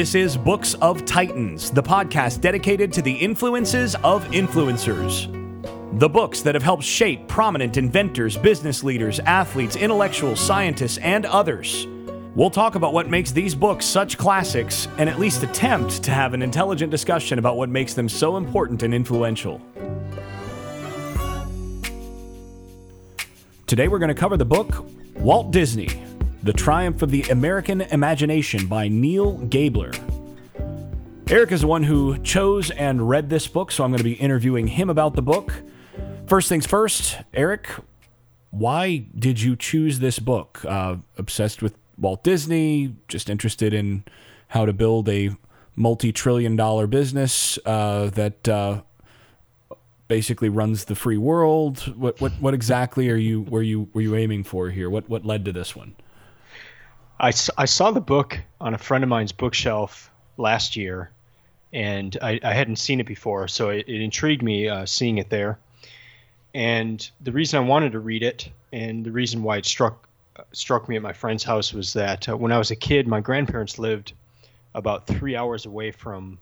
This is Books of Titans, the podcast dedicated to the influences of influencers. The books that have helped shape prominent inventors, business leaders, athletes, intellectuals, scientists, and others. We'll talk about what makes these books such classics and at least attempt to have an intelligent discussion about what makes them so important and influential. Today we're going to cover the book Walt Disney The Triumph of the American Imagination by Neil Gabler. Eric is the one who chose and read this book, so I'm going to be interviewing him about the book. First things first, Eric, why did you choose this book? Uh, obsessed with Walt Disney, just interested in how to build a multi trillion dollar business uh, that uh, basically runs the free world. What, what, what exactly are you, were, you, were you aiming for here? What, what led to this one? I, I saw the book on a friend of mine's bookshelf last year, and I, I hadn't seen it before, so it, it intrigued me uh, seeing it there. And the reason I wanted to read it, and the reason why it struck struck me at my friend's house was that uh, when I was a kid, my grandparents lived about three hours away from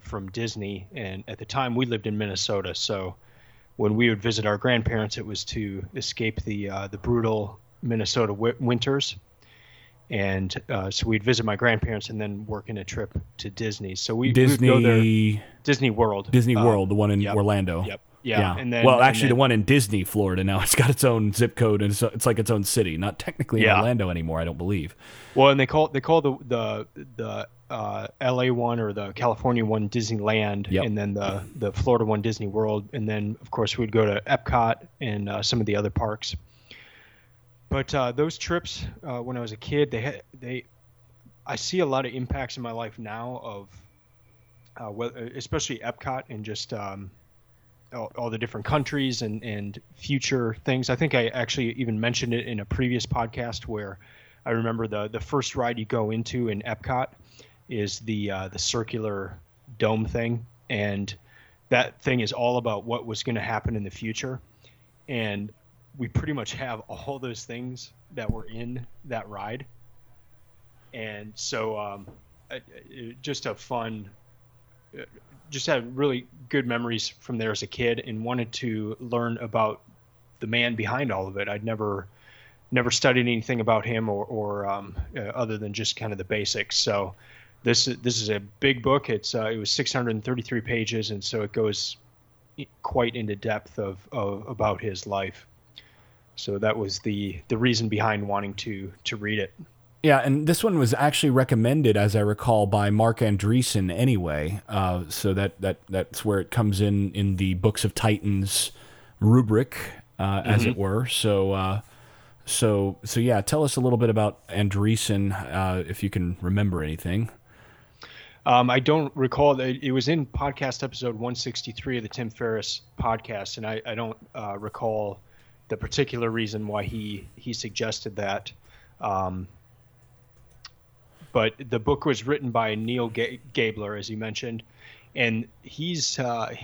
from Disney, and at the time we lived in Minnesota. So when we would visit our grandparents, it was to escape the uh, the brutal Minnesota w- winters. And uh, so we'd visit my grandparents and then work in a trip to Disney. So we Disney we would go there, Disney World, Disney Um, World, the one in yep. Orlando. Yep. Yeah. And then well, and actually, the one in Disney, Florida now, it's got its own zip code and it's, it's like its own city. Not technically Yeah. Orlando anymore, I don't believe. Well, and they call they call the the the uh, L.A. one or the California one Disneyland, Yep. and then the the Florida one Disney World, and then of course we'd go to Epcot and uh, some of the other parks. But uh, those trips, uh, when I was a kid, they had they, I see a lot of impacts in my life now of, uh, especially Epcot and just um, all, all the different countries and, and future things. I think I actually even mentioned it in a previous podcast where I remember the the first ride you go into in Epcot is the uh, the circular dome thing, and that thing is all about what was going to happen in the future, and we pretty much have all those things that were in that ride, and so um, just a fun just had really good memories from there as a kid and wanted to learn about the man behind all of it. I'd never never studied anything about him or, or um, uh, other than just kind of the basics. So this is this is a big book. It's uh, it was 633 pages, and so it goes quite into depth of, of about his life. So that was the the reason behind wanting to to read it. Yeah, and this one was actually recommended, as I recall, by Marc Andreessen anyway. Uh, so that, that that's where it comes in in the Books of Titans rubric, uh, as it were. So, uh, so so yeah, tell us a little bit about Andreessen, uh, if you can remember anything. Um, I don't recall that it was in podcast episode 163 of the Tim Ferriss podcast, and I, I don't uh, recall the particular reason why he he suggested that. Um, but the book was written by Neil Ga- Gabler, as you mentioned, and he's uh,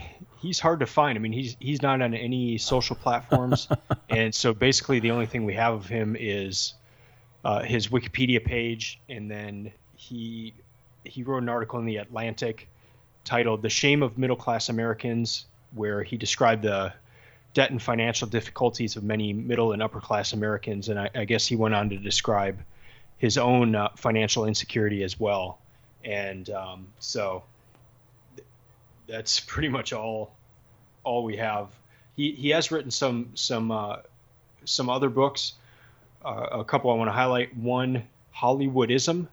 he's hard to find. I mean, he's he's not on any social platforms, and so basically the only thing we have of him is uh, his Wikipedia page, and then he he wrote an article in the Atlantic titled "The Shame of Middle Class Americans," where he described the debt and financial difficulties of many middle and upper class Americans, and I, I guess he went on to describe his own uh, financial insecurity as well. And um, so th- that's pretty much all all we have. He he has written some some uh, some other books. Uh, a couple I want to highlight. One, Hollywoodism.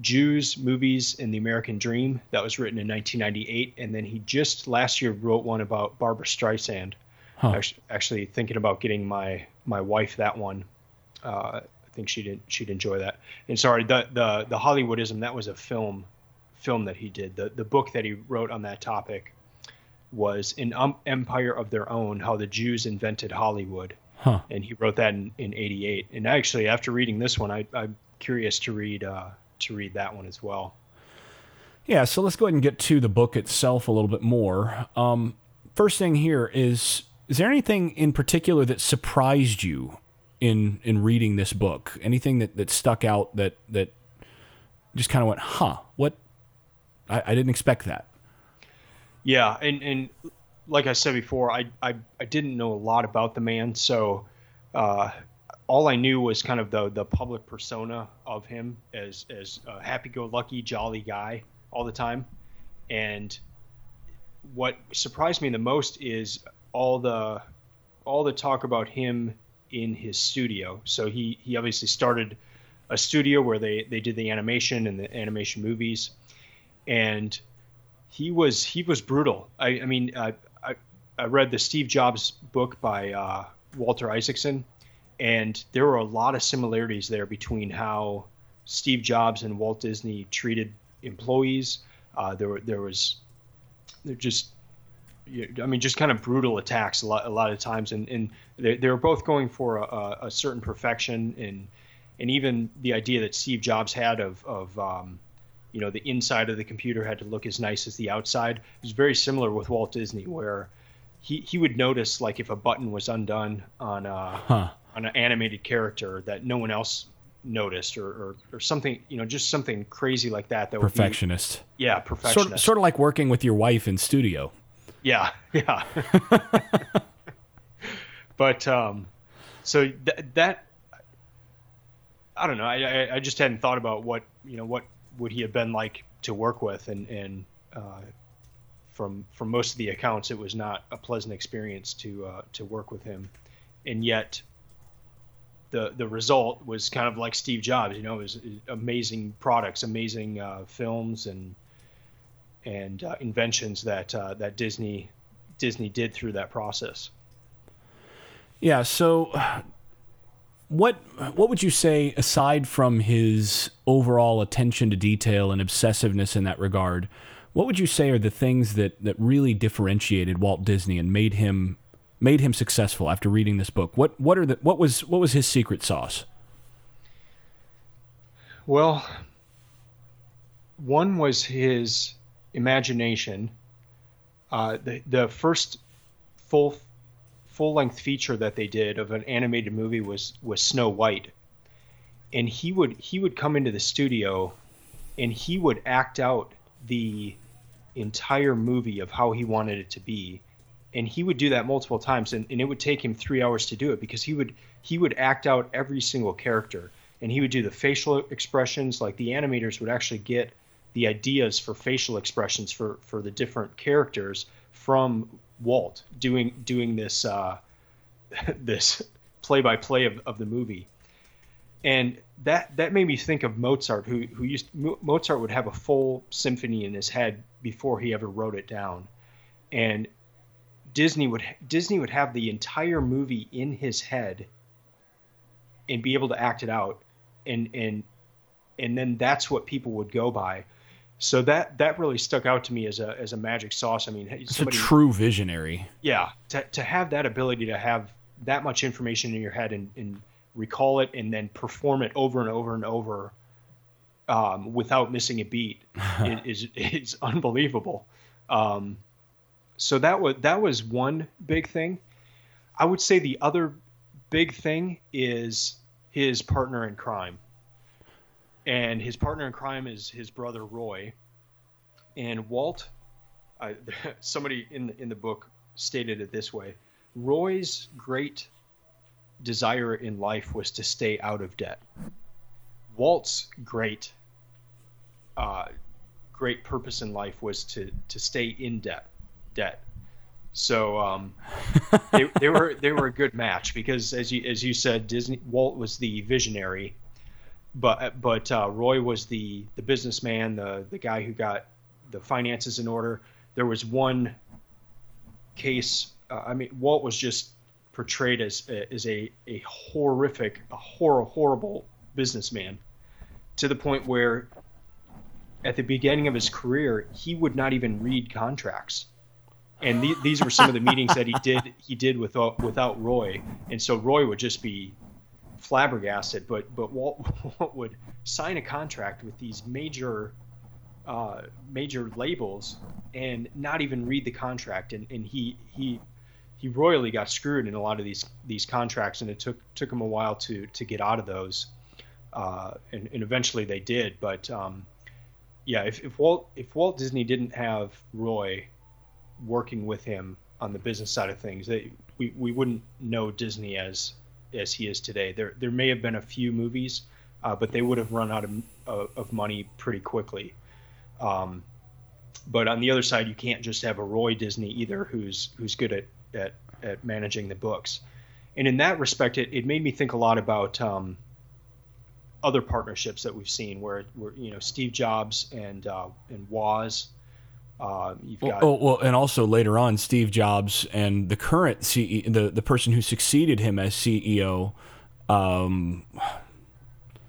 Jews, movies, and the American Dream. That was written in 1998, and then he just last year wrote one about Barbara Streisand. Huh. Actually, actually thinking about getting my my wife that one. Uh, I think she'd she'd enjoy that. And sorry, the the the Hollywoodism that was a film film that he did. The the book that he wrote on that topic was an um, empire of their own how the Jews invented Hollywood. Huh. And he wrote that in, in 88. And actually after reading this one I I'm curious to read uh, to read that one as well. Yeah, so let's go ahead and get to the book itself a little bit more. Um, first thing here is is there anything in particular that surprised you in in reading this book? Anything that, that stuck out that that just kind of went, huh, what? I, I didn't expect that. Yeah, and and like I said before, I I, I didn't know a lot about the man, so uh, all I knew was kind of the the public persona of him as as a happy-go-lucky, jolly guy all the time, and what surprised me the most is all the all the talk about him in his studio. So he he obviously started a studio where they they did the animation and the animation movies, and he was he was brutal. I, I mean, I, I, I read the Steve Jobs book by uh, Walter Isaacson, and there were a lot of similarities there between how Steve Jobs and Walt Disney treated employees. Uh, there were there was there just I mean, just kind of brutal attacks a lot, a lot of times, and, and they, they were both going for a, a certain perfection, and and even the idea that Steve Jobs had of of um, you know the inside of the computer had to look as nice as the outside it was very similar with Walt Disney, where he, he would notice like if a button was undone on a, huh. On an animated character that no one else noticed or, or, or something you know just something crazy like that that perfectionist be, yeah perfectionist. sort, sort of like working with your wife in studio. Yeah yeah. But um so th- that I don't know. I, I just hadn't thought about what you know what would he have been like to work with, and and uh, from from most of the accounts, it was not a pleasant experience to uh, to work with him, and yet the the result was kind of like Steve Jobs. You know, it was amazing products, amazing uh, films, and and uh, inventions that uh, that Disney Disney did through that process. Yeah. So what what would you say aside from his overall attention to detail and obsessiveness in that regard? What would you say are the things that, that really differentiated Walt Disney and made him made him successful after reading this book? What what are the what was what was his secret sauce? Well, one was his imagination. Uh, the the first full full length feature that they did of an animated movie was was Snow White, and he would he would come into the studio, and he would act out the entire movie of how he wanted it to be, and he would do that multiple times, and, and it would take him three hours to do it because he would he would act out every single character, and he would do the facial expressions like the animators would actually get the ideas for facial expressions for for the different characters from Walt doing doing this uh, this play by play of of the movie, and that that made me think of Mozart, who who used Mozart would have a full symphony in his head before he ever wrote it down, and Disney would Disney would have the entire movie in his head and be able to act it out, and and and then that's what people would go by so that that really stuck out to me as a as a magic sauce. I mean, it's somebody, a true visionary. Yeah, to to have that ability to have that much information in your head and, and recall it and then perform it over and over and over um, without missing a beat is is unbelievable. Um, so that was that was one big thing. I would say the other big thing is his partner in crime and his partner in crime is his brother Roy. And Walt, uh, somebody in the in the book stated it this way: Roy's great desire in life was to stay out of debt. Walt's great uh, great purpose in life was to to stay in debt debt. So um, they, they were they were a good match because as you as you said, Disney Walt was the visionary but but uh, Roy was the the businessman, the the guy who got the finances in order. There was one case. Uh, I mean, Walt was just portrayed as as a a horrific, a horror horrible businessman, to the point where at the beginning of his career he would not even read contracts. And the, these were some of the meetings that he did he did without without Roy, and so Roy would just be flabbergasted, but but Walt, Walt would sign a contract with these major uh, major labels and not even read the contract, and, and he he he royally got screwed in a lot of these these contracts, and it took took him a while to to get out of those. uh, and, and eventually they did. But um, yeah, if, if Walt if Walt Disney didn't have Roy working with him on the business side of things, they, we we wouldn't know Disney as as he is today. There there may have been a few movies, uh, but they would have run out of of money pretty quickly. Um, but on the other side, you can't just have a Roy Disney either, who's who's good at at, at managing the books. And in that respect, it, it made me think a lot about um, other partnerships that we've seen, where, where you know Steve Jobs and uh, and Woz. Uh, you've got oh, well, and also later on, Steve Jobs and the current CEO, the the person who succeeded him as CEO, um,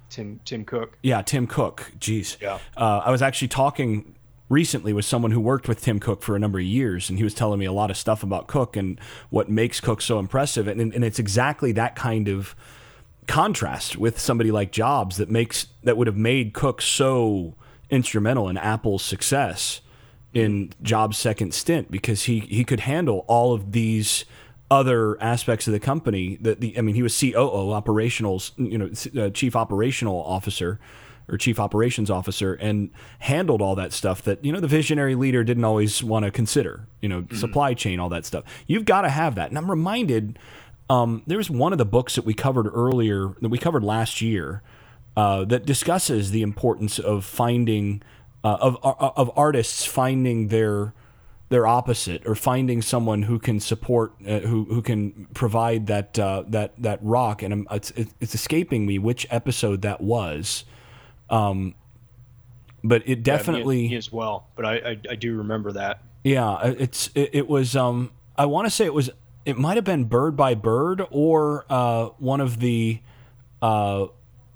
Tim Tim Cook. Yeah, Tim Cook. Jeez. Yeah. Uh, I was actually talking recently with someone who worked with Tim Cook for a number of years, and he was telling me a lot of stuff about Cook and what makes Cook so impressive. And, and it's exactly that kind of contrast with somebody like Jobs that makes that would have made Cook so instrumental in Apple's success in Jobs' second stint because he he could handle all of these other aspects of the company that the I mean he was COO operationals you know uh, chief operational officer or chief operations officer and handled all that stuff that you know the visionary leader didn't always want to consider you know mm-hmm. supply chain all that stuff you've got to have that and i'm reminded um, there was one of the books that we covered earlier that we covered last year uh, that discusses the importance of finding uh, of uh, of artists finding their their opposite or finding someone who can support uh, who who can provide that uh, that that rock and it's it's escaping me which episode that was um, but it definitely yeah, me, as well. But I, I, I do remember that. Yeah, uh, it's it, it was. Um, I want to say it was. It might have been Bird by Bird or uh, one of the. Uh,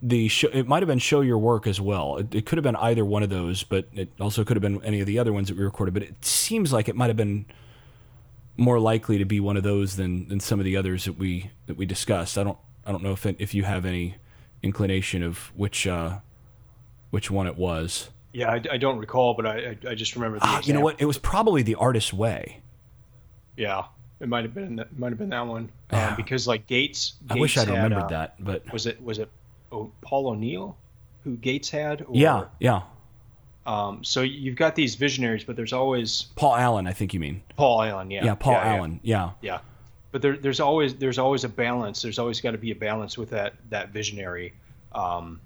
the show, it might have been show your work as well. It, it, could have been either one of those, but it also could have been any of the other ones that we recorded. But it seems like it might have been more likely to be one of those than, than some of the others that we that we discussed. I don't I don't know if it, if you have any inclination of which uh, which one it was. Yeah, I, I don't recall, but I I, just remember. The ah, you know what? It was probably the Artist's Way. Yeah, it might have been that, might have been that one yeah. um, because like Gates. I wish I'd remembered uh, that, but was it was it oh, Paul O'Neill who Gates had? Or, yeah, yeah. Um, so you've got these visionaries, but there's always Paul Allen. I think you mean Paul Allen. Yeah. Yeah, Paul yeah, Allen. Yeah. yeah. But there, there's always there's always a balance. There's always got to be a balance with that that visionary. Um,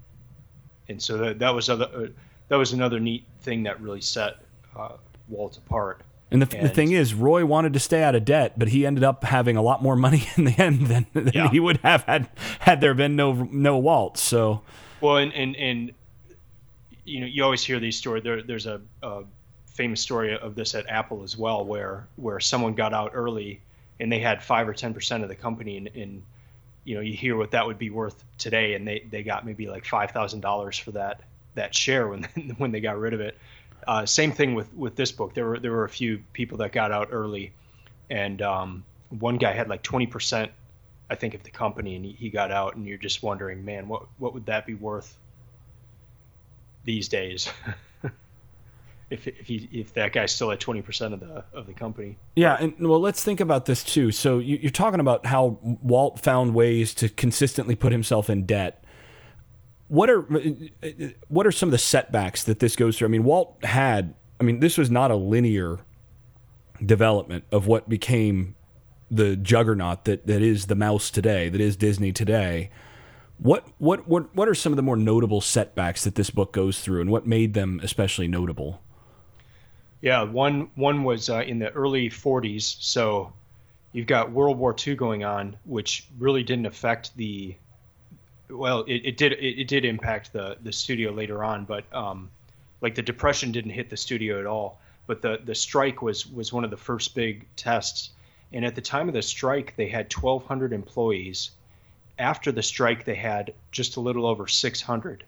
and so that, that was other uh, that was another neat thing that really set uh, Walt apart. And the, and the thing is, Roy wanted to stay out of debt, but he ended up having a lot more money in the end than, than yeah. he would have had had there been no no Walt. So, well, and and, and you know, you always hear these stories. There, there's a, a famous story of this at Apple as well, where where someone got out early and they had five or ten percent of the company, and, and you know you hear what that would be worth today, and they they got maybe like five thousand dollars for that that share when when they got rid of it. Uh, same thing with with this book. There were there were a few people that got out early, and um, one guy had like twenty percent, I think, of the company, and he, he got out, and you're just wondering, man, what what would that be worth these days? if if he if that guy's still at twenty percent of the of the company. Yeah, and well, let's think about this too. So you, are talking about how Walt found ways to consistently put himself in debt. What are what are some of the setbacks that this goes through? I mean, Walt had. I mean, this was not a linear development of what became the juggernaut that, that is the mouse today, that is Disney today. What, what what what are some of the more notable setbacks that this book goes through, and what made them especially notable? Yeah, one one was uh, in the early 40s. So you've got World War II going on, which really didn't affect the. Well, it, it did it, it, did impact the the studio later on, but um, like the depression didn't hit the studio at all. But the the strike was was one of the first big tests, and at the time of the strike, they had 1,200 employees. After the strike, they had just a little over 600.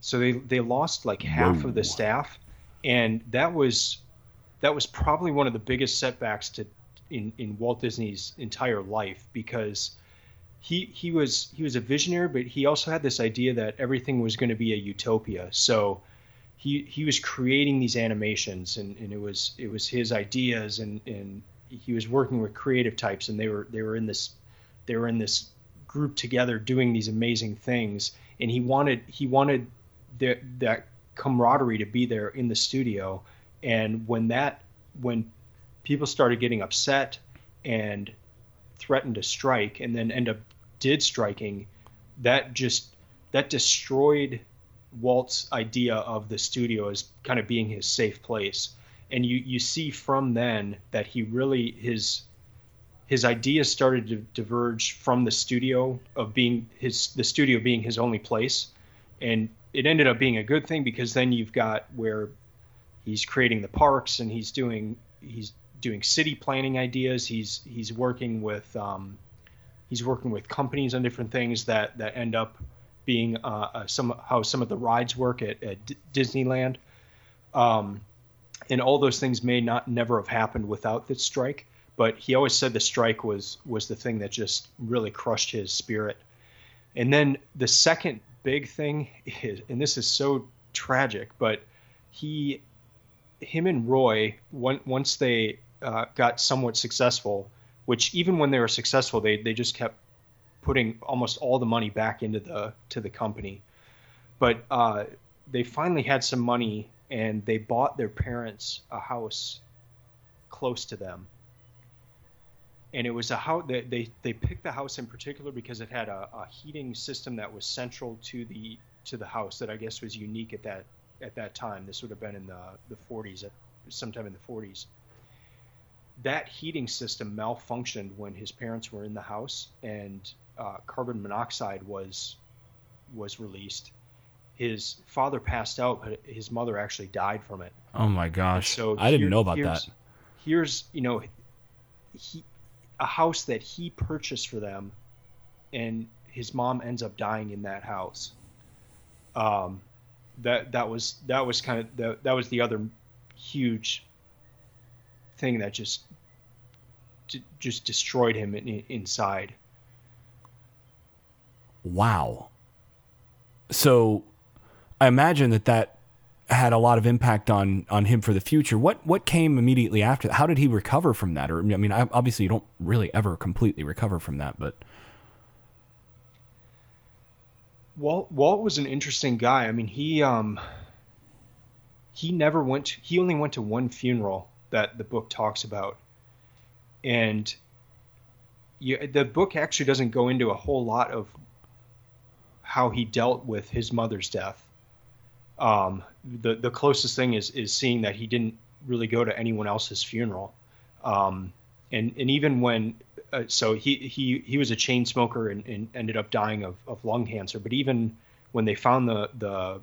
So they they lost like half Whoa. of the staff, and that was that was probably one of the biggest setbacks to in, in Walt Disney's entire life because he he was he was a visionary, but he also had this idea that everything was going to be a utopia. So he he was creating these animations and, and it was it was his ideas and, and he was working with creative types and they were they were in this they were in this group together doing these amazing things and he wanted he wanted the, that camaraderie to be there in the studio. And when that when people started getting upset and threatened to strike, and then end up did striking, that just that destroyed Walt's idea of the studio as kind of being his safe place. And you you see from then that he really his his ideas started to diverge from the studio of being his the studio being his only place and it ended up being a good thing because then you've got where he's creating the parks and he's doing he's doing city planning ideas he's he's working with um, he's working with companies on different things that that end up being uh, uh, some how some of the rides work at, at D- Disneyland um, and all those things may not never have happened without this strike but he always said the strike was was the thing that just really crushed his spirit. And then the second big thing is, and this is so tragic, but he, him and Roy, once they uh, got somewhat successful, which even when they were successful, they they just kept putting almost all the money back into the to the company. But uh, they finally had some money and they bought their parents a house close to them and it was a house they, they they picked the house in particular because it had a, a, heating system that was central to the to the house that I guess was unique at that at that time. This would have been in the the 40s, at, sometime in the 40s. That heating system malfunctioned when his parents were in the house, and uh, carbon monoxide was was released. His father passed out, but his mother actually died from it. Oh my gosh! So I didn't know about that. Here's you know, he a house that he purchased for them, and his mom ends up dying in that house. Um, that that was that was kind of the, that was the other huge thing that just just destroyed him in, inside. Wow. So, I imagine that that had a lot of impact on on him for the future. What what came immediately after? How did he recover from that? Or I mean, obviously you don't really ever completely recover from that, but Walt Walt was an interesting guy. I mean, he um he never went. To, he only went to one funeral that the book talks about, and yeah, the book actually doesn't go into a whole lot of how he dealt with his mother's death. Um, the the closest thing is is seeing that he didn't really go to anyone else's funeral, um, and and even when uh, so he he he was a chain smoker and, and ended up dying of, of lung cancer. But even when they found the the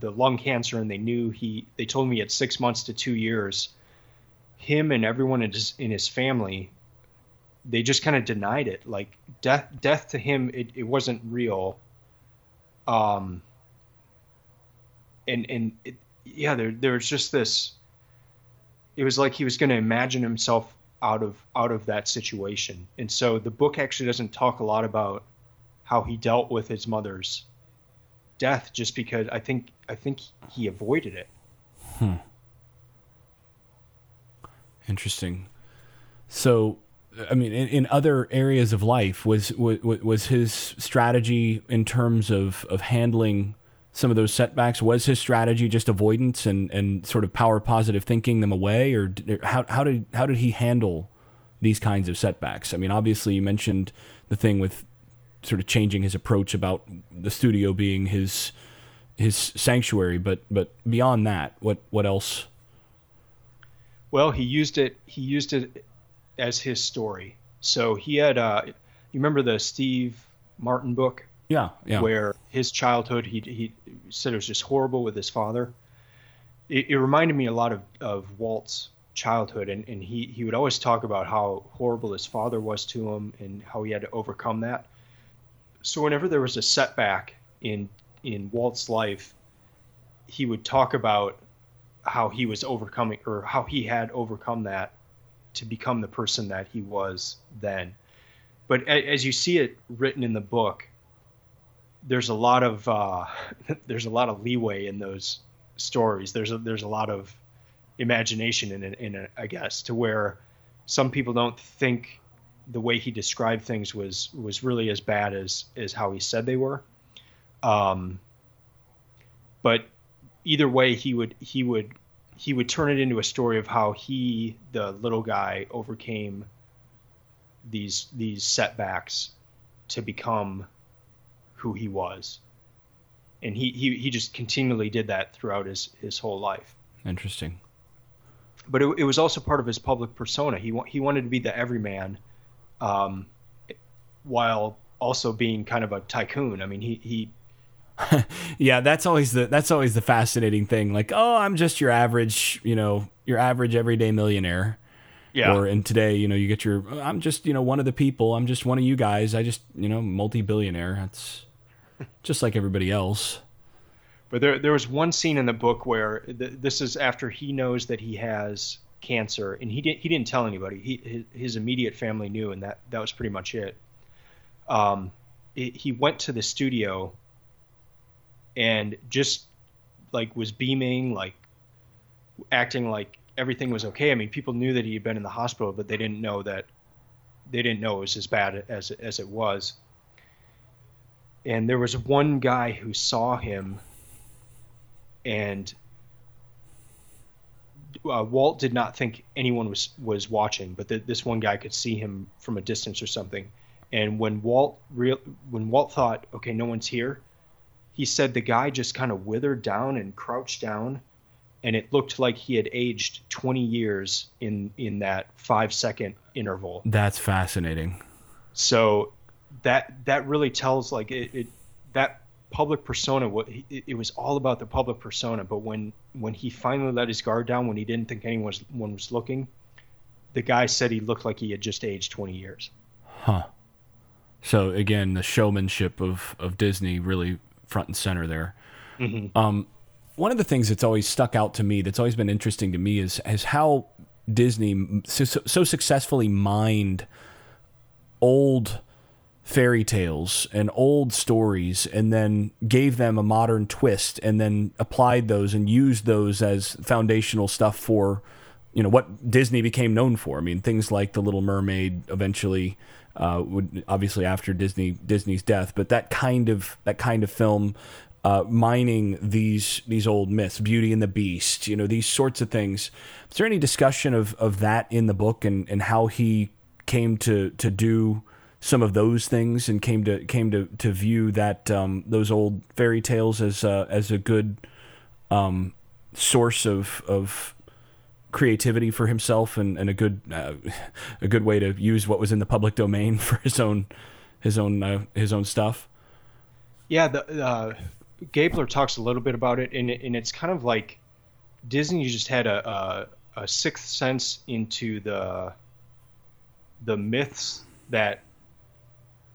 the lung cancer and they knew he they told me had six months to two years, him and everyone in his in his family, they just kind of denied it. Like death death to him it, it wasn't real. Um, and and it, yeah, there there was just this. It was like he was going to imagine himself out of out of that situation, and so the book actually doesn't talk a lot about how he dealt with his mother's death, just because I think I think he avoided it. Hmm. Interesting. So, I mean, in, in, other areas of life, was, was was his strategy in terms of of handling some of those setbacks? Was his strategy just avoidance and, and sort of power positive thinking them away, or how how did how did he handle these kinds of setbacks? I mean, obviously you mentioned the thing with sort of changing his approach about the studio being his his sanctuary, but but beyond that, what what else? Well, he used it. He used it as his story. So he had. Uh, you remember the Steve Martin book? Yeah, yeah. Where his childhood, he he said it was just horrible with his father. It, it reminded me a lot of of Walt's childhood, and and he he would always talk about how horrible his father was to him and how he had to overcome that. So whenever there was a setback in in Walt's life, he would talk about how he was overcoming or how he had overcome that to become the person that he was then. But as you see it written in the book, there's a lot of uh, there's a lot of leeway in those stories. There's a, there's a lot of imagination in it, in it, I guess, to where some people don't think the way he described things was was really as bad as as how he said they were. Um, but either way, he would he would he would turn it into a story of how he, the little guy, overcame these these setbacks to become who he was. And he, he, he just continually did that throughout his, his whole life. Interesting. But it, it was also part of his public persona. He he wanted to be the everyman, um, while also being kind of a tycoon. I mean, he he yeah, that's always the that's always the fascinating thing. Like, oh, I'm just your average, you know, your average everyday millionaire. Yeah. Or in today, you know, you get your I'm just, you know, one of the people. I'm just one of you guys. I just, you know, multi-billionaire. That's just like everybody else. But there there was one scene in the book where th- this is after he knows that he has cancer and he didn't he didn't tell anybody. He his, immediate family knew and that that was pretty much it. Um it, he went to the studio and just like was beaming, like acting like everything was okay. I mean, people knew that he had been in the hospital, but they didn't know that they didn't know it was as bad as as it was. And there was one guy who saw him, and uh, Walt did not think anyone was was watching, but that this one guy could see him from a distance or something. And when Walt real when Walt thought, okay, no one's here, he said the guy just kind of withered down and crouched down and it looked like he had aged 20 years in in that 5 second interval that's fascinating so that that really tells like it, it that public persona what it, was all about the public persona but when when he finally let his guard down when he didn't think anyone was, one was looking the guy said he looked like he had just aged 20 years huh so again the showmanship of of disney really front and center there. Mm-hmm. Um, one of the things that's always stuck out to me, that's always been interesting to me, is is how Disney so, so successfully mined old fairy tales and old stories and then gave them a modern twist and then applied those and used those as foundational stuff for you know what Disney became known for. I mean things like The Little Mermaid eventually uh, would obviously after Disney Disney's death, but that kind of that kind of film, uh, mining these these old myths, Beauty and the Beast, you know, these sorts of things. Is there any discussion of, of that in the book and, and how he came to to do some of those things and came to came to, to view that um, those old fairy tales as uh, as a good um, source of of creativity for himself and, and a good uh, a good way to use what was in the public domain for his own his own uh, his own stuff. Yeah, the uh, Gabler talks a little bit about it, and and it's kind of like Disney just had a, a, a sixth sense into the the myths that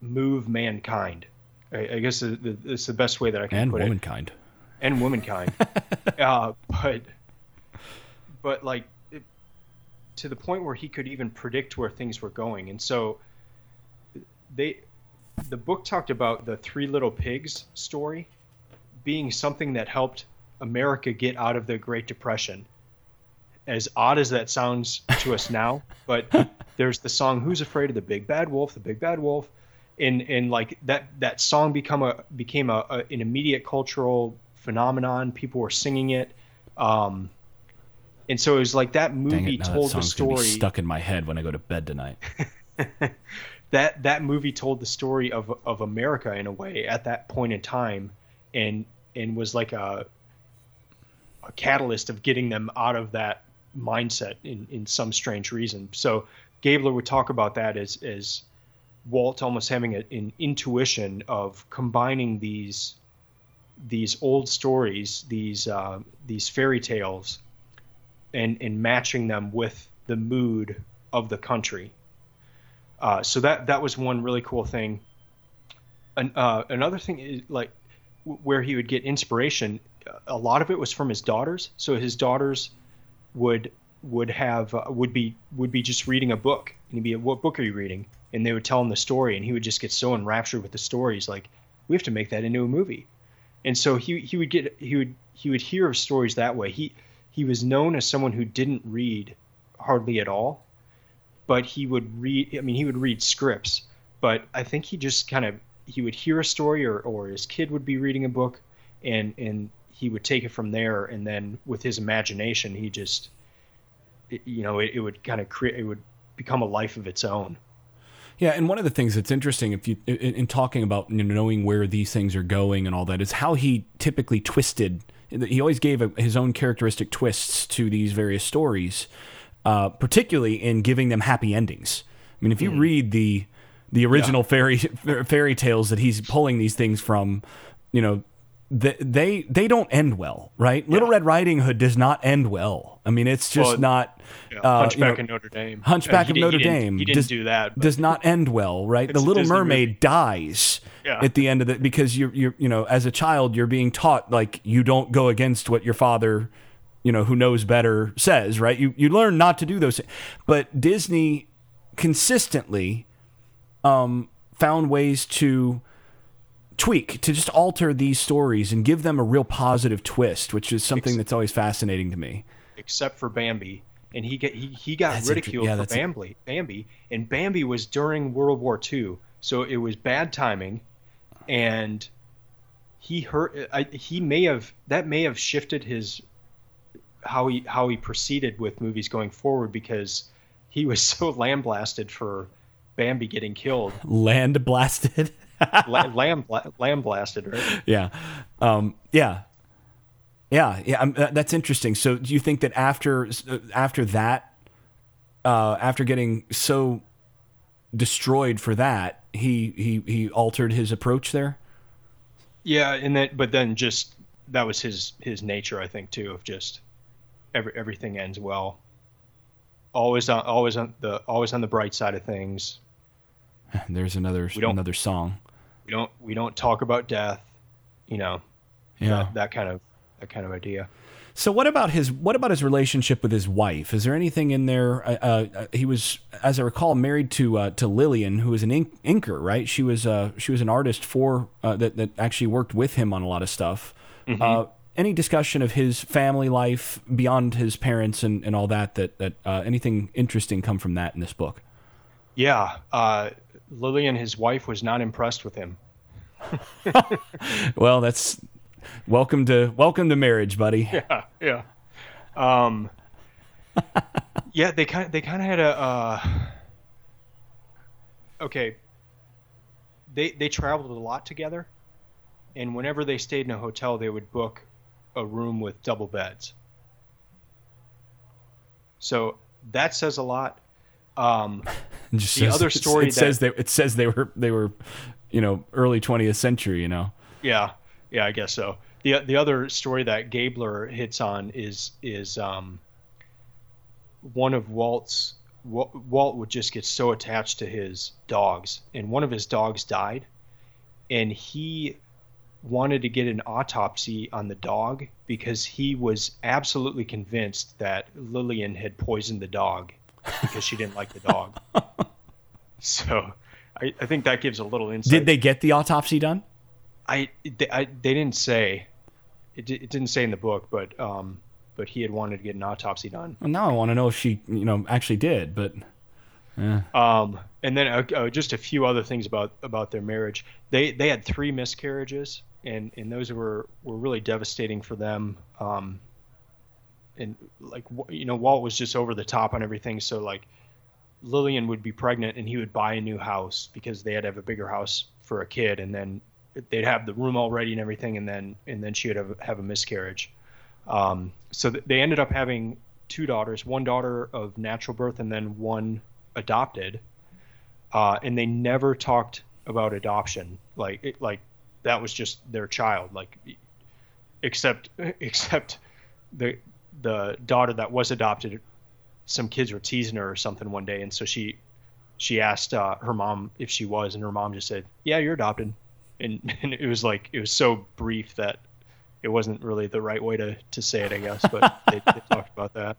move mankind. I, I guess it's the best way that I can and put womankind. it. And womankind. And womankind. uh, but but like it, to the point where he could even predict where things were going. And so they the book talked about the Three Little Pigs story being something that helped America get out of the Great Depression. As odd as that sounds to us now, but there's the song "Who's Afraid of the Big Bad Wolf?" The Big Bad Wolf, and and like that that song become a became a, a an immediate cultural phenomenon. People were singing it. Um, and so it was like that movie it, told that the story stuck in my head when I go to bed tonight. that that movie told the story of of America in a way at that point in time, and and was like a a catalyst of getting them out of that mindset in in some strange reason. So Gabler would talk about that as as Walt almost having a, an intuition of combining these these old stories, these uh, these fairy tales and and matching them with the mood of the country. Uh, so that that was one really cool thing. An, uh, another thing is like where he would get inspiration. A lot of it was from his daughters. So his daughters would would have uh, would be would be just reading a book and he'd be what book are you reading and they would tell him the story and he would just get so enraptured with the stories like we have to make that into a movie and so he he would get he would he would hear of stories that way he he was known as someone who didn't read hardly at all, but he would read. I mean, he would read scripts, but I think he just kind of he would hear a story or, or his kid would be reading a book and and he would take it from there and then with his imagination he just you know it, it would kind of create it would become a life of its own yeah, and one of the things that's interesting, if you in, in talking about you know, knowing where these things are going and all that, is how he typically twisted. He always gave a, his own characteristic twists to these various stories, uh, particularly in giving them happy endings. I mean, if you mm. read the the original yeah. fairy fairy tales that he's pulling these things from, you know, they they don't end well, right? Yeah. Little Red Riding Hood does not end well. I mean, it's just well, not. Yeah. Uh, Hunchback you know, of Notre Dame. Hunchback uh, of Notre he Dame. He didn't does, do that. But. Does not end well, right? the Little Mermaid movie. dies yeah. at the end of it because you're you're you know as a child you're being taught like you don't go against what your father, you know, who knows better says, right? You you learn not to do those things. But Disney consistently um, found ways to tweak to just alter these stories and give them a real positive twist, which is something that's always fascinating to me. Except for Bambi, and he get he, he got that's ridiculed yeah, for Bambi. A- Bambi, and Bambi was during World War II, so it was bad timing, and he hurt. I, he may have that may have shifted his how he how he proceeded with movies going forward because he was so land lambasted for Bambi getting killed. Land blasted. lamb, lamb blasted, right? Yeah, um, yeah, yeah, yeah. Um, that's interesting. So, do you think that after uh, after that, uh, after getting so destroyed for that, he he he altered his approach there? Yeah, and then but then just that was his his nature, I think, too, of just every everything ends well. Always on always on the always on the bright side of things. There's another another song we don't we don't talk about death you know yeah that, that kind of that kind of idea so what about his what about his relationship with his wife? Is there anything in there? Uh, uh, he was, as I recall, married to uh, to Lillian, who was an ink- inker, right? She was uh, she was an artist for uh, that that actually worked with him on a lot of stuff. Mm-hmm. Uh, any discussion of his family life beyond his parents and, and all that? That that anything interesting come from that in this book? Yeah, Lillian, his wife, was not impressed with him. well, that's welcome to welcome to marriage, buddy. Yeah, yeah. Um, yeah, they kind they kind of had a uh, okay. They they traveled a lot together, and whenever they stayed in a hotel, they would book a room with double beds. So that says a lot. Um, Just the says, other story it, that, says they, it says they were they were, you know, early 20th century. You know. Yeah, yeah, I guess so. the The other story that Gabler hits on is is um, one of Walt's. Walt would just get so attached to his dogs, and one of his dogs died, and he wanted to get an autopsy on the dog because he was absolutely convinced that Lillian had poisoned the dog because she didn't like the dog. so I, I think that gives a little insight. Did they get the autopsy done? I they, I, they didn't say. It, it didn't say in the book, but um, but he had wanted to get an autopsy done. Well, now I want to know if she, you know, actually did. But yeah. Um, and then uh, uh, just a few other things about about their marriage. They they had three miscarriages, and and those were were really devastating for them. Um, and like you know Walt was just over the top on everything. So like Lillian would be pregnant and he would buy a new house because they had to have a bigger house for a kid, and then they'd have the room all ready and everything, and then and then she would have, have a miscarriage. Um, so th- they ended up having two daughters, one daughter of natural birth and then one adopted. Uh, and they never talked about adoption. Like it, like that was just their child. Like except except the the daughter that was adopted, some kids were teasing her or something one day, and so she she asked uh, her mom if she was, and her mom just said, "Yeah, you're adopted," and, and it was like it was so brief that it wasn't really the right way to, to say it, I guess, but they, they, talked about that.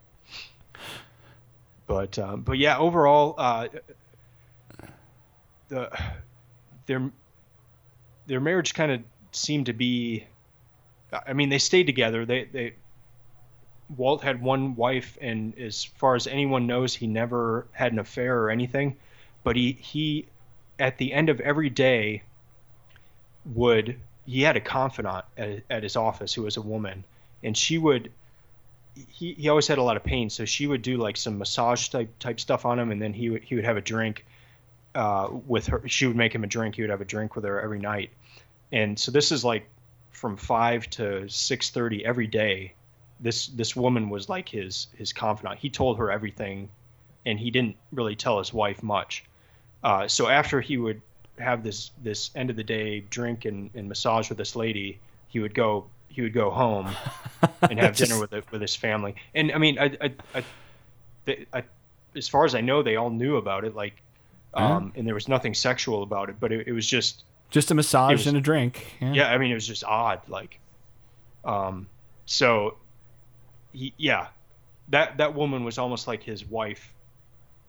But um, but yeah, overall, uh, the their their marriage kind of seemed to be. I mean, they stayed together. They they Walt had one wife, and as far as anyone knows, he never had an affair or anything. But he he, at the end of every day, would he had a confidant at, at his office who was a woman, and she would he, he always had a lot of pain, so she would do like some massage type type stuff on him, and then he would he would have a drink uh, with her. She would make him a drink. He would have a drink with her every night, and so this is like from five to six thirty every day. This this woman was like his his confidant. He told her everything, and he didn't really tell his wife much. Uh, so after he would have this this end of the day drink and, and massage with this lady, he would go he would go home and have dinner with with his family. And I mean, I, I, I, they, I, as far as I know, they all knew about it. Like, um, and there was nothing sexual about it, but it, it was just just a massage was, and a drink. Yeah. yeah. I mean, it was just odd. Like, um, so, he, yeah, that that woman was almost like his wife.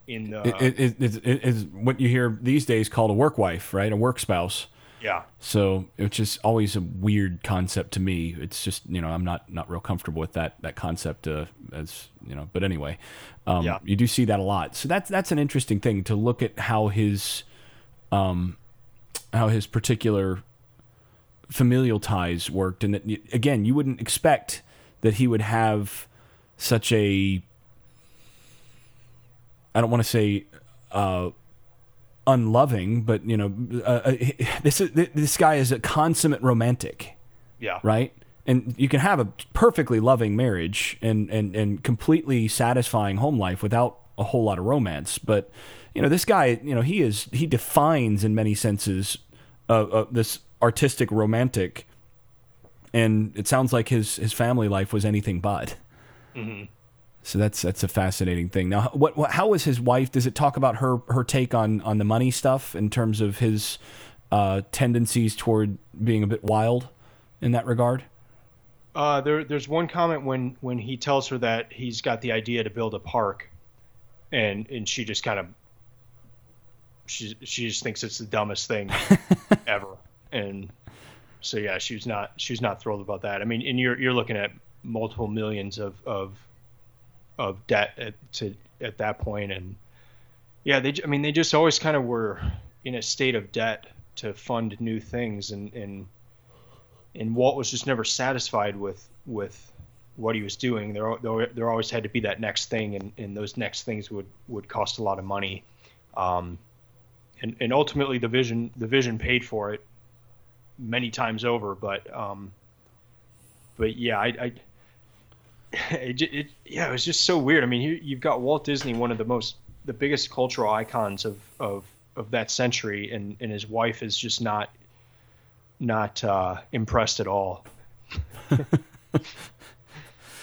In the it, it, it, it is what you hear these days called a work wife, right? A work spouse. Yeah. So it's just always a weird concept to me. It's just you know I'm not not real comfortable with that that concept uh, as you know. But anyway, um, yeah. you do see that a lot. So that's that's an interesting thing to look at how his um how his particular familial ties worked, and that again you wouldn't expect that he would have such a I don't want to say uh, unloving, but you know, uh, uh this is, this guy is a consummate romantic. Yeah. Right. And you can have a perfectly loving marriage and, and, and completely satisfying home life without a whole lot of romance. But, you know, this guy, you know, he is, he defines in many senses uh, uh, this artistic romantic. And it sounds like his, his family life was anything but. Mm-hmm. So that's that's a fascinating thing. Now, what, what how was his wife? Does it talk about her her take on on the money stuff in terms of his uh, tendencies toward being a bit wild in that regard? Uh, there, there's one comment when when he tells her that he's got the idea to build a park, and and she just kind of she she just thinks it's the dumbest thing ever, and so yeah, she's not she's not thrilled about that. I mean, and you're you're looking at multiple millions of of of debt at, to at that point, and yeah, they I mean they just always kind of were in a state of debt to fund new things, and and and Walt was just never satisfied with with what he was doing. There there, there always had to be that next thing, and, and those next things would would cost a lot of money. Um, and, and ultimately the vision the vision paid for it many times over but um, but yeah I, I it, it, yeah, it was just so weird. I mean, you, you've got Walt Disney, one of the most, the biggest cultural icons of of of that century, and and his wife is just not not uh, impressed at all.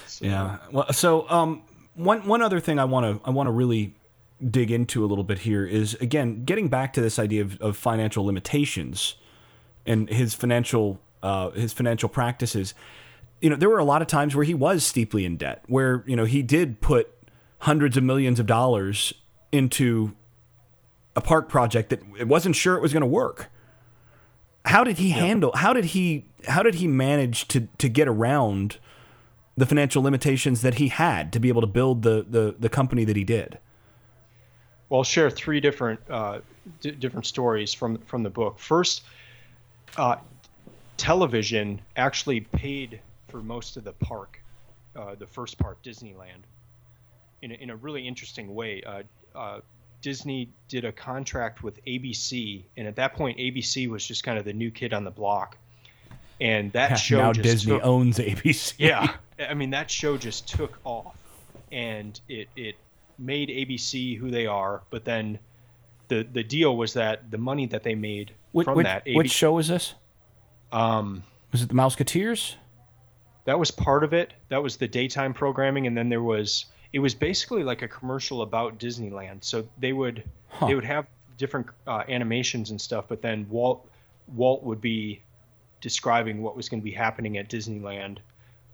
so. Yeah. Well, so um, one one other thing I want to I want to really dig into a little bit here is again getting back to this idea of, of financial limitations and his financial uh, his financial practices you know, there were a lot of times where he was steeply in debt, where, you know, he did put hundreds of millions of dollars into a park project that it wasn't sure it was going to work. How did he handle how did he how did he manage to to get around the financial limitations that he had to be able to build the the, the company that he did? Well, I'll share three different uh, d- different stories from from the book. First, uh, television actually paid for most of the park, uh, the first part, Disneyland, in a, in a really interesting way. Uh, uh, Disney did a contract with ABC, and at that point, ABC was just kind of the new kid on the block. And that show now Disney took, owns ABC. Yeah, I mean that show just took off, and it it made ABC who they are. But then the the deal was that the money that they made from that. Which show was this? Um, was it the Mouseketeers? that was part of it. That was the daytime programming, and then there was it was basically like a commercial about Disneyland. So they would huh. they would have different uh, animations and stuff, but then Walt Walt would be describing what was going to be happening at Disneyland.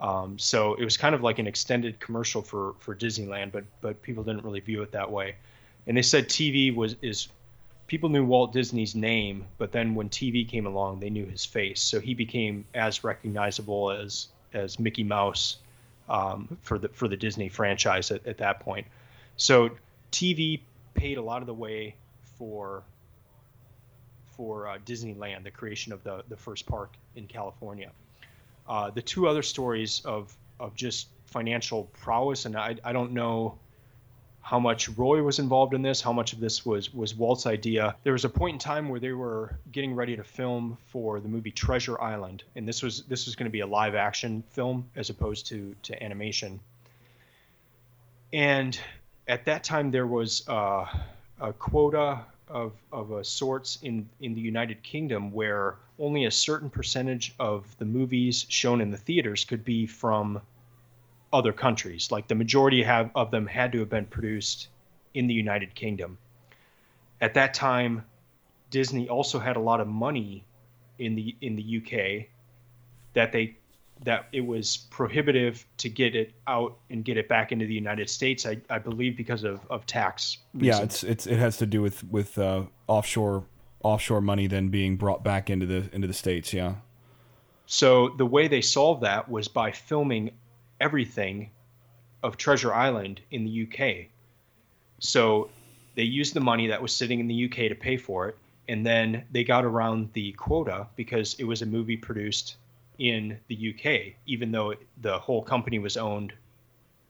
Um, so it was kind of like an extended commercial for for Disneyland, but but people didn't really view it that way. And they said TV was is people knew Walt Disney's name, but then when TV came along, they knew his face. So he became as recognizable as as Mickey Mouse um, for the for the Disney franchise at, at that point. So TV paid a lot of the way for for uh, Disneyland, the creation of the the first park in California. Uh, the two other stories of of just financial prowess, and I I don't know how much Roy was involved in this, how much of this was was Walt's idea. There was a point in time where they were getting ready to film for the movie Treasure Island, and this was this was going to be a live action film as opposed to to animation. And at that time, there was uh, a quota of of a sorts in in the United Kingdom where only a certain percentage of the movies shown in the theaters could be from other countries. Like the majority have of them had to have been produced in the United Kingdom. At that time, Disney also had a lot of money in the in the UK that they that it was prohibitive to get it out and get it back into the United States. I, I believe because of, of tax. Reasons. Yeah, it's it's it has to do with with uh, offshore offshore money then being brought back into the into the states. Yeah. So the way they solved that was by filming everything of Treasure Island in the UK. So they used the money that was sitting in the UK to pay for it, and then they got around the quota because it was a movie produced in the UK, even though the whole company was owned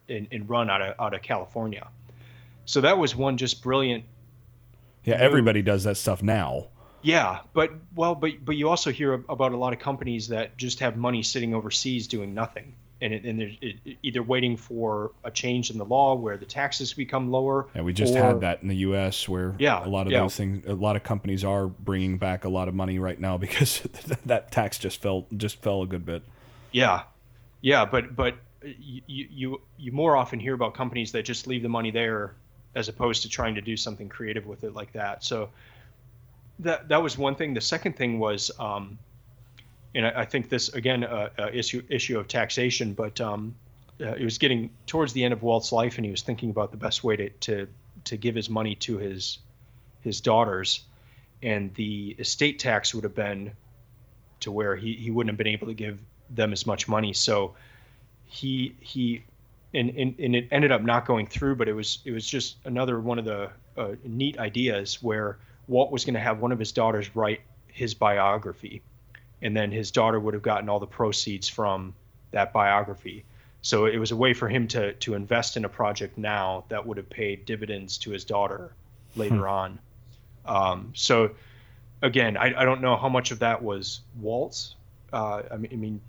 and, and run out of out of California. So that was one just brilliant. Yeah, move. everybody does that stuff now. Yeah, but well, but but you also hear about a lot of companies that just have money sitting overseas doing nothing and, it, and there's it, either waiting for a change in the law where the taxes become lower. Yeah, we just or, had that in the U.S. where yeah, a lot of yeah. those things, a lot of companies are bringing back a lot of money right now because that tax just fell just fell a good bit. Yeah, yeah, but but you you you more often hear about companies that just leave the money there as opposed to trying to do something creative with it like that. So that that was one thing. The second thing was um, and I, I think this again uh, uh, issue issue of taxation, but um, uh, it was getting towards the end of Walt's life, and he was thinking about the best way to to to give his money to his his daughters, and the estate tax would have been to where he, he wouldn't have been able to give them as much money. So he he and, and, and it ended up not going through, but it was it was just another one of the uh, neat ideas where Walt was going to have one of his daughters write his biography and then his daughter would have gotten all the proceeds from that biography. So it was a way for him to to invest in a project now that would have paid dividends to his daughter later hmm. on. Um, so again, I, I don't know how much of that was Walt's. Uh, I, mean, I mean,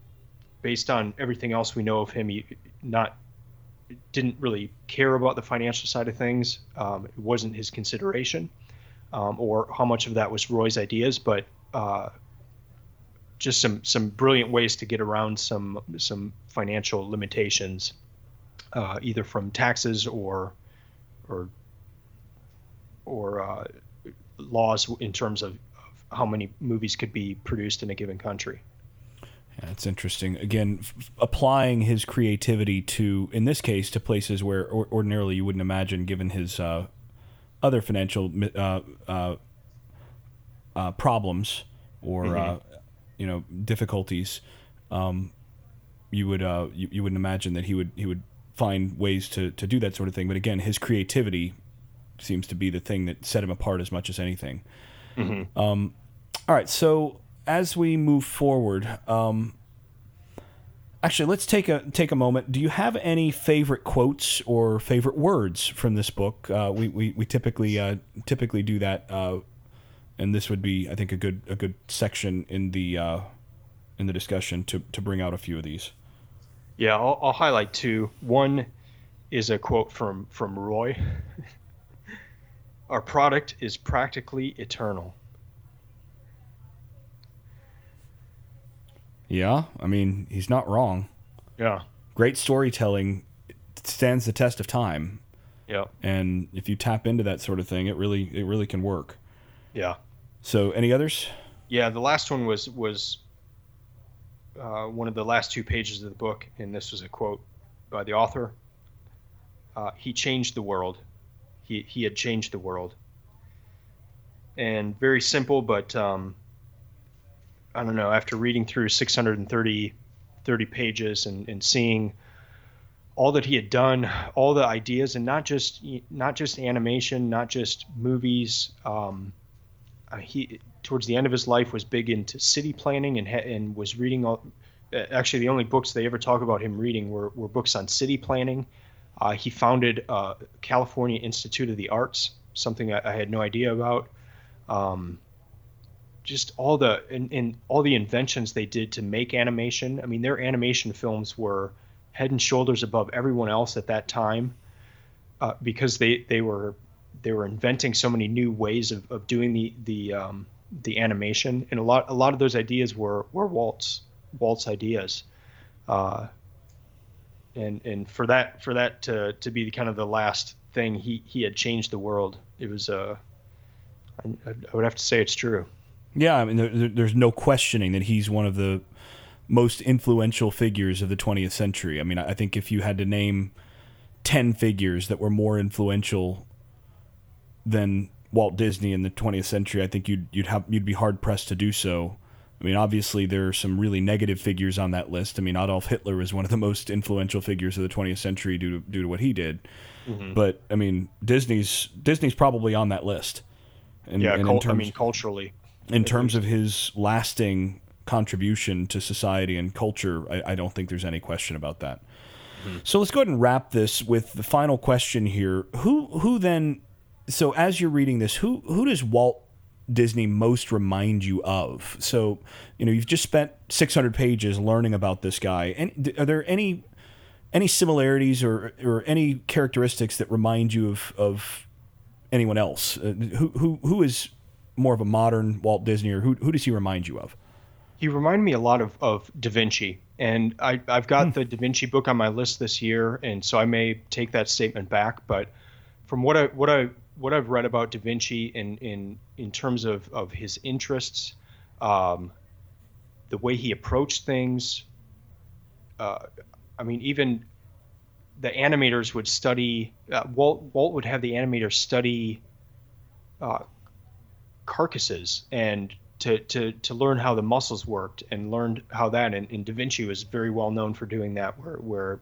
based on everything else we know of him, he not didn't really care about the financial side of things. Um, it wasn't his consideration, um, or how much of that was Roy's ideas. But uh, just some some brilliant ways to get around some some financial limitations, uh, either from taxes or or or uh, laws in terms of, of, how many movies could be produced in a given country. Yeah, it's interesting. Again, f- applying his creativity to, in this case, to places where or- ordinarily you wouldn't imagine, given his uh, other financial uh, uh, uh, problems or mm-hmm you know difficulties, um, you would uh, you, you wouldn't imagine that he would he would find ways to to do that sort of thing. But again, his creativity seems to be the thing that set him apart as much as anything. Mm-hmm. Um, all right, so as we move forward, um, actually, let's take a take a moment. Do you have any favorite quotes or favorite words from this book? Uh, we, we we typically uh, typically do that uh, and this would be, I think, a good a good section in the uh, in the discussion to to bring out a few of these. Yeah, I'll, I'll highlight two. One is a quote from from Roy. Our product is practically eternal. Yeah, I mean, he's not wrong. Yeah. Great storytelling stands the test of time. Yeah. And if you tap into that sort of thing, it really it really can work. Yeah. So, any others? Yeah, the last one was was uh, one of the last two pages of the book, and this was a quote by the author. Uh, he changed the world. He he had changed the world. And very simple, but um, I don't know. After reading through 630 30 pages and, and seeing all that he had done, all the ideas, and not just not just animation, not just movies. Um, he towards the end of his life was big into city planning and and was reading all. Actually, the only books they ever talk about him reading were, were books on city planning. Uh, he founded uh, California Institute of the Arts, something I, I had no idea about. Um, just all the and, and all the inventions they did to make animation. I mean, their animation films were head and shoulders above everyone else at that time uh, because they they were they were inventing so many new ways of, of doing the the um, the animation, and a lot a lot of those ideas were were Walt's Walt's ideas, uh, and and for that for that to to be kind of the last thing he he had changed the world. It was uh, I, I would have to say it's true. Yeah, I mean, there, there's no questioning that he's one of the most influential figures of the 20th century. I mean, I think if you had to name 10 figures that were more influential than Walt Disney in the 20th century, I think you'd you'd have you'd be hard pressed to do so. I mean, obviously there are some really negative figures on that list. I mean, Adolf Hitler is one of the most influential figures of the 20th century due to due to what he did. Mm-hmm. But I mean, Disney's Disney's probably on that list. And, yeah, and cult, terms, I mean culturally. In terms of his lasting contribution to society and culture, I, I don't think there's any question about that. Mm-hmm. So let's go ahead and wrap this with the final question here. Who who then so as you're reading this, who who does Walt Disney most remind you of? So, you know, you've just spent 600 pages learning about this guy. And are there any any similarities or or any characteristics that remind you of of anyone else? Uh, who who who is more of a modern Walt Disney, or who who does he remind you of? He reminded me a lot of, of Da Vinci, and I, I've got mm. the Da Vinci book on my list this year, and so I may take that statement back. But from what I what I what I've read about Da Vinci in in in terms of of his interests, um, the way he approached things. Uh, I mean, even the animators would study. Uh, Walt Walt would have the animators study uh, carcasses and to, to, to learn how the muscles worked and learned how that and, and Da Vinci was very well known for doing that where, where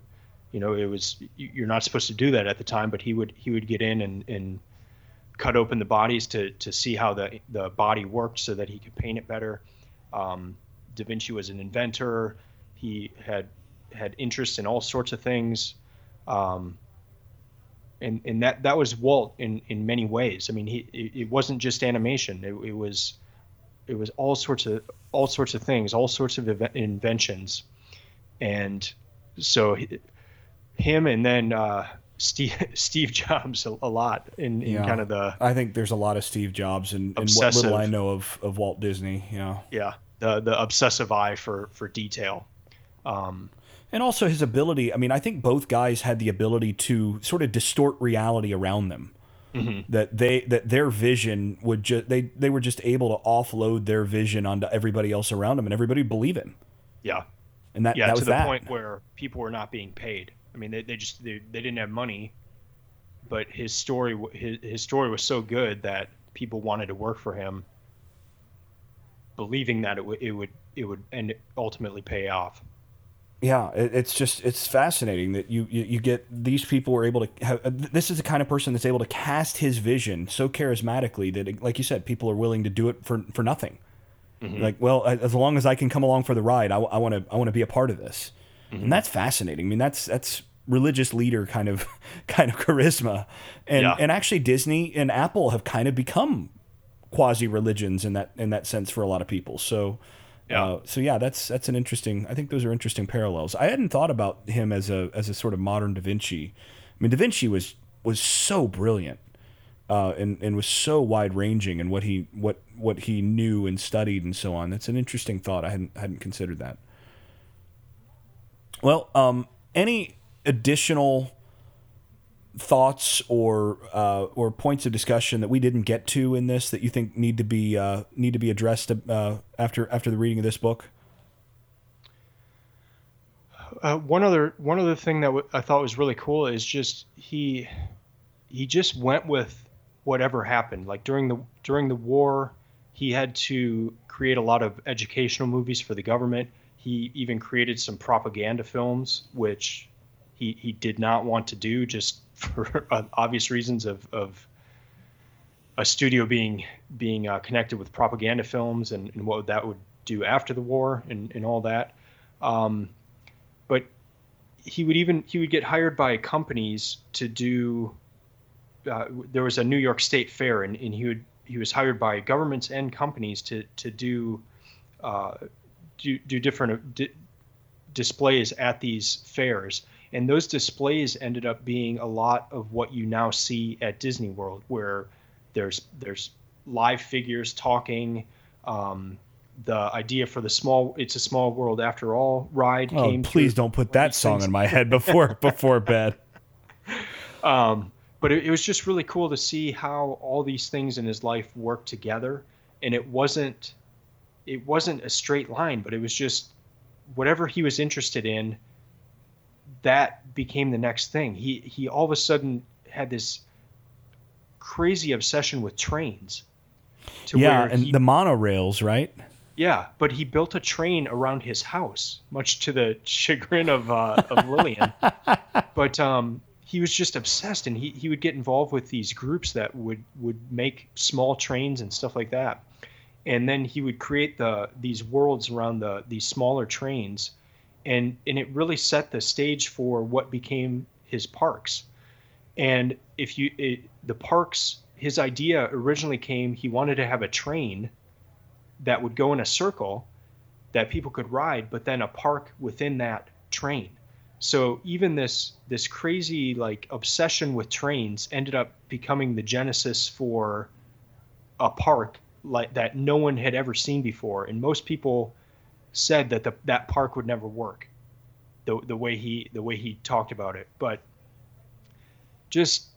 you know it was you're not supposed to do that at the time but he would he would get in and, and cut open the bodies to to see how the the body worked so that he could paint it better. Um, da Vinci was an inventor. He had had interest in all sorts of things, um, and and that that was Walt in in many ways. I mean, he it, it wasn't just animation. It, it, was it was all sorts of all sorts of things, all sorts of inventions, and so he, him and then uh, Steve Steve Jobs a, a lot in, in yeah. kind of the. I think there's a lot of Steve Jobs and what little I know of, of Walt Disney. Yeah. Yeah, the the obsessive eye for for detail. Um, and also his ability. I mean, I think both guys had the ability to sort of distort reality around them. Mm-hmm. That they that their vision would just they they were just able to offload their vision onto everybody else around them, and everybody believe him. Yeah, and that yeah that to the that. point where people were not being paid. I mean, they, they just they, they didn't have money, but his story his, his story was so good that people wanted to work for him, believing that it would it would it would and ultimately pay off. Yeah, it, it's just it's fascinating that you, you, you get these people are able to have. This is the kind of person that's able to cast his vision so charismatically that, it, like you said, people are willing to do it for for nothing. Mm-hmm. Like, well, as long as I can come along for the ride, I want to I want to be a part of this mm-hmm. and that's fascinating. I mean, that's that's religious leader kind of kind of charisma, and yeah. and actually Disney and Apple have kind of become quasi religions in that in that sense for a lot of people. So. Yeah. Uh, so yeah, that's that's an interesting. I think those are interesting parallels. I hadn't thought about him as a as a sort of modern Da Vinci. I mean, Da Vinci was was so brilliant, uh, and and was so wide ranging in what he what what he knew and studied and so on. That's an interesting thought. I hadn't hadn't considered that. Well, um, any additional thoughts or uh, or points of discussion that we didn't get to in this that you think need to be uh, need to be addressed uh, after after the reading of this book? Uh, one other one other thing that w- I thought was really cool is just he he just went with whatever happened. Like during the during the war, he had to create a lot of educational movies for the government. He even created some propaganda films, which he, he did not want to do just for obvious reasons of, of a studio being being uh, connected with propaganda films and, and what that would do after the war and, and all that. Um, but he would even he would get hired by companies to do. Uh, there was a New York State Fair, and, and he would he was hired by governments and companies to to do uh, do, do different di- displays at these fairs. And those displays ended up being a lot of what you now see at Disney World, where there's there's live figures talking. Um, the idea for the small it's a small world after all ride oh, came please don't put that song things. in my head before before bed um, but it, it, was just really cool to see how all these things in his life worked together and it wasn't it wasn't a straight line but it was just whatever he was interested in that became the next thing he he all of a sudden had this crazy obsession with trains yeah and he, the monorails right yeah, but he built a train around his house, much to the chagrin of uh, of Lillian. but um, he was just obsessed, and he, he would get involved with these groups that would would make small trains and stuff like that. And then he would create the these worlds around the these smaller trains, and and it really set the stage for what became his parks. And if you it, the parks, his idea originally came. He wanted to have a train that would go in a circle that people could ride, but then a park within that train. So even this this crazy like obsession with trains ended up becoming the genesis for a park like that no one had ever seen before, and most people said that the, that park would never work, the the way he the way he talked about it. But just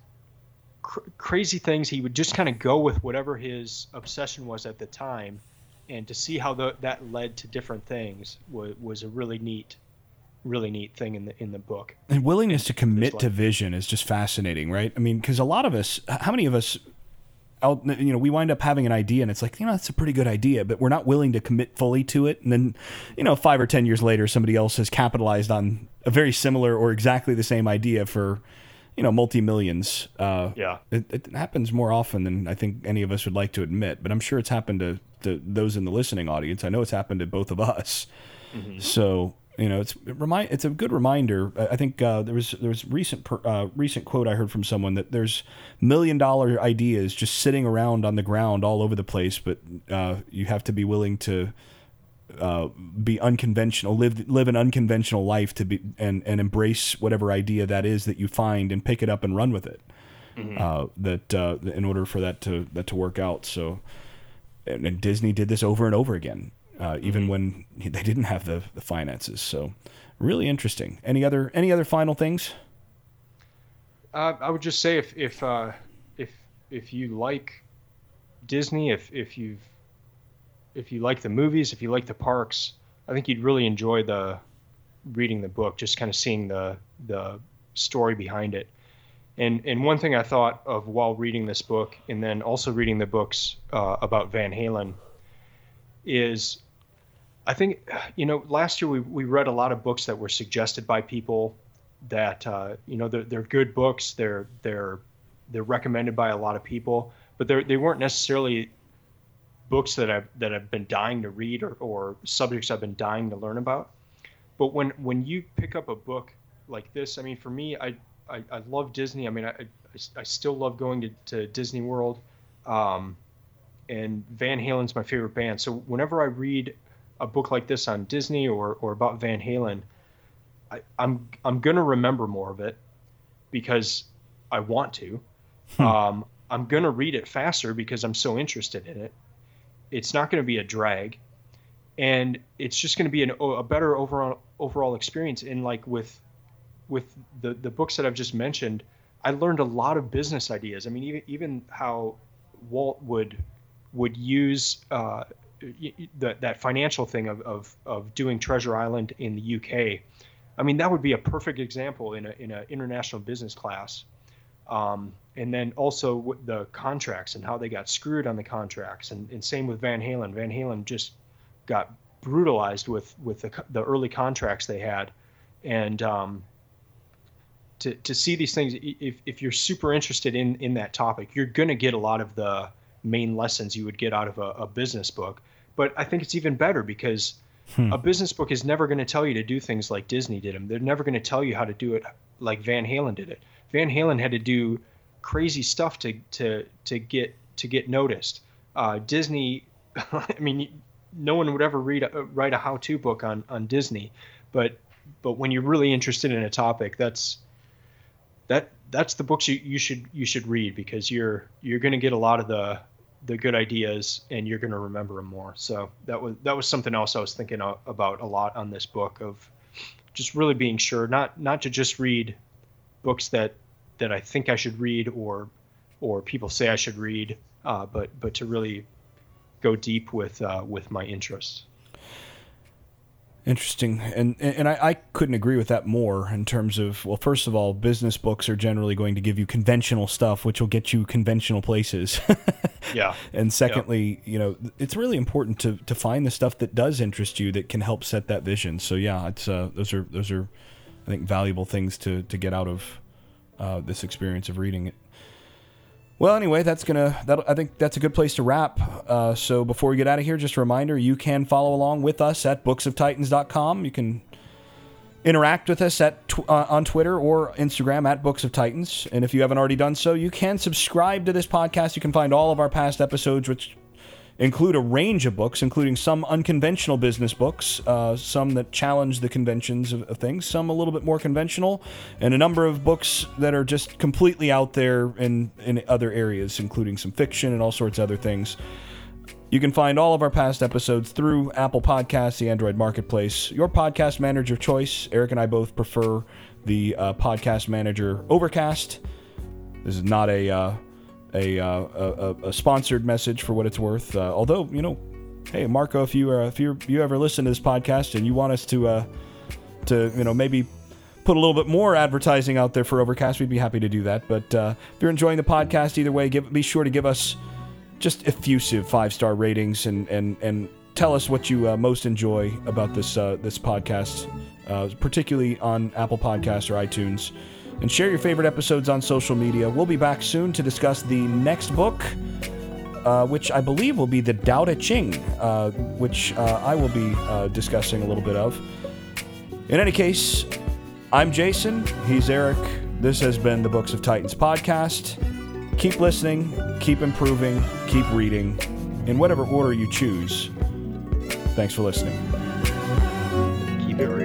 cr- crazy things, he would just kind of go with whatever his obsession was at the time. And to see how the, that led to different things was, was a really neat really neat thing in the in the book. And willingness to commit to vision is just fascinating right? I mean because a lot of us how many of us you know we wind up having an idea and it's like you know that's a pretty good idea but we're not willing to commit fully to it and then you know five or ten years later somebody else has capitalized on a very similar or exactly the same idea for you know multi millions. Uh, yeah, it, it, happens more often than I think any of us would like to admit. But I'm sure it's happened to, to those in the listening audience. I know it's happened to both of us. Mm-hmm. So you know, it's it remind it's a good reminder. I think uh, there was there was recent per, uh, recent quote I heard from someone that there's million dollar ideas just sitting around on the ground all over the place, but uh, you have to be willing to uh, be unconventional, live live an unconventional life to be and and embrace whatever idea that is that you find and pick it up and run with it. Mm-hmm. Uh, that uh, in order for that to that to work out. So, and, and Disney did this over and over again, uh, even when they didn't have the, the finances. So, really interesting. Any other any other final things? Uh, I would just say if if uh, if if you like Disney, if if you've if you like the movies, if you like the parks, I think you'd really enjoy the reading the book, just kind of seeing the the story behind it. And and one thing I thought of while reading this book, and then also reading the books uh, about Van Halen, is I think you know last year we we read a lot of books that were suggested by people that uh, you know they're, they're good books, they're they're they're recommended by a lot of people, but they they weren't necessarily books that I've that I've been dying to read or, or subjects I've been dying to learn about. But when when you pick up a book like this, I mean, for me, I I, I love Disney. I mean, I, I, I still love going to, to Disney World, um, and Van Halen's my favorite band. So whenever I read a book like this on Disney or or about Van Halen, I, I'm I'm gonna remember more of it because I want to. Hmm. Um, I'm gonna read it faster because I'm so interested in it it's not going to be a drag, and it's just going to be an, a better overall overall experience. In like with with the the books that I've just mentioned, I learned a lot of business ideas. I mean, even even how Walt would would use uh, that that financial thing of, of of doing Treasure Island in the UK. I mean, that would be a perfect example in a in an international business class um, and then also the contracts and how they got screwed on the contracts, and, and same with Van Halen. Van Halen just got brutalized with with the, the early contracts they had, and um, to, to see these things if, if you're super interested in in that topic you're going to get a lot of the main lessons you would get out of a, a business book but i think it's even better because hmm. a business book is never going to tell you to do things like disney did them they're never going to tell you how to do it like van halen did it. Van halen had to do crazy stuff to to to get to get noticed. Uh, disney i mean no one would ever read a, write a how-to book on on disney but but when you're really interested in a topic that's that that's the books you, you should you should read because you're you're going to get a lot of the the good ideas and you're going to remember them more. So that was that was something else I was thinking about a lot on this book of just really being sure not not to just read books that that I think I should read or or people say I should read, uh, but but to really go deep with uh, with my interests. Interesting, and and I, I, couldn't agree with that more in terms of well, first of all, business books are generally going to give you conventional stuff, which will get you conventional places. yeah. And secondly, yeah. you know, it's really important to to find the stuff that does interest you that can help set that vision. So yeah, it's uh, those are those are, I think, valuable things to to get out of uh, this experience of reading it. Well, anyway, that's gonna. That I think that's a good place to wrap. Uh, so before we get out of here, just a reminder: you can follow along with us at booksoftitans.com. You can interact with us at tw- uh, on Twitter or Instagram at Books of Titans. And if you haven't already done so, you can subscribe to this podcast. You can find all of our past episodes, which include a range of books, including some unconventional business books, uh, some that challenge the conventions of, of, things, some a little bit more conventional, and a number of books that are just completely out there in, in other areas, including some fiction and all sorts of other things. You can find all of our past episodes through Apple Podcasts, the Android Marketplace, your podcast manager of choice. Eric and I both prefer the uh, podcast manager Overcast. This is not a uh, a, uh, a, a, sponsored message for what it's worth. Uh, although you know, hey Marco, if you uh, if you you ever listen to this podcast and you want us to uh, to you know maybe put a little bit more advertising out there for Overcast, we'd be happy to do that. But uh, if you're enjoying the podcast, either way, give, be sure to give us just effusive five star ratings and and and tell us what you uh, most enjoy about this uh, this podcast, uh, particularly on Apple Podcasts or iTunes and share your favorite episodes on social media. We'll be back soon to discuss the next book, uh, which I believe will be the Tao Te Ching, uh, which uh, I will be uh, discussing a little bit of. In any case, I'm Jason. He's Eric. This has been the Books of Titans podcast. Keep listening, keep improving, keep reading, in whatever order you choose. Thanks for listening. Keep it real.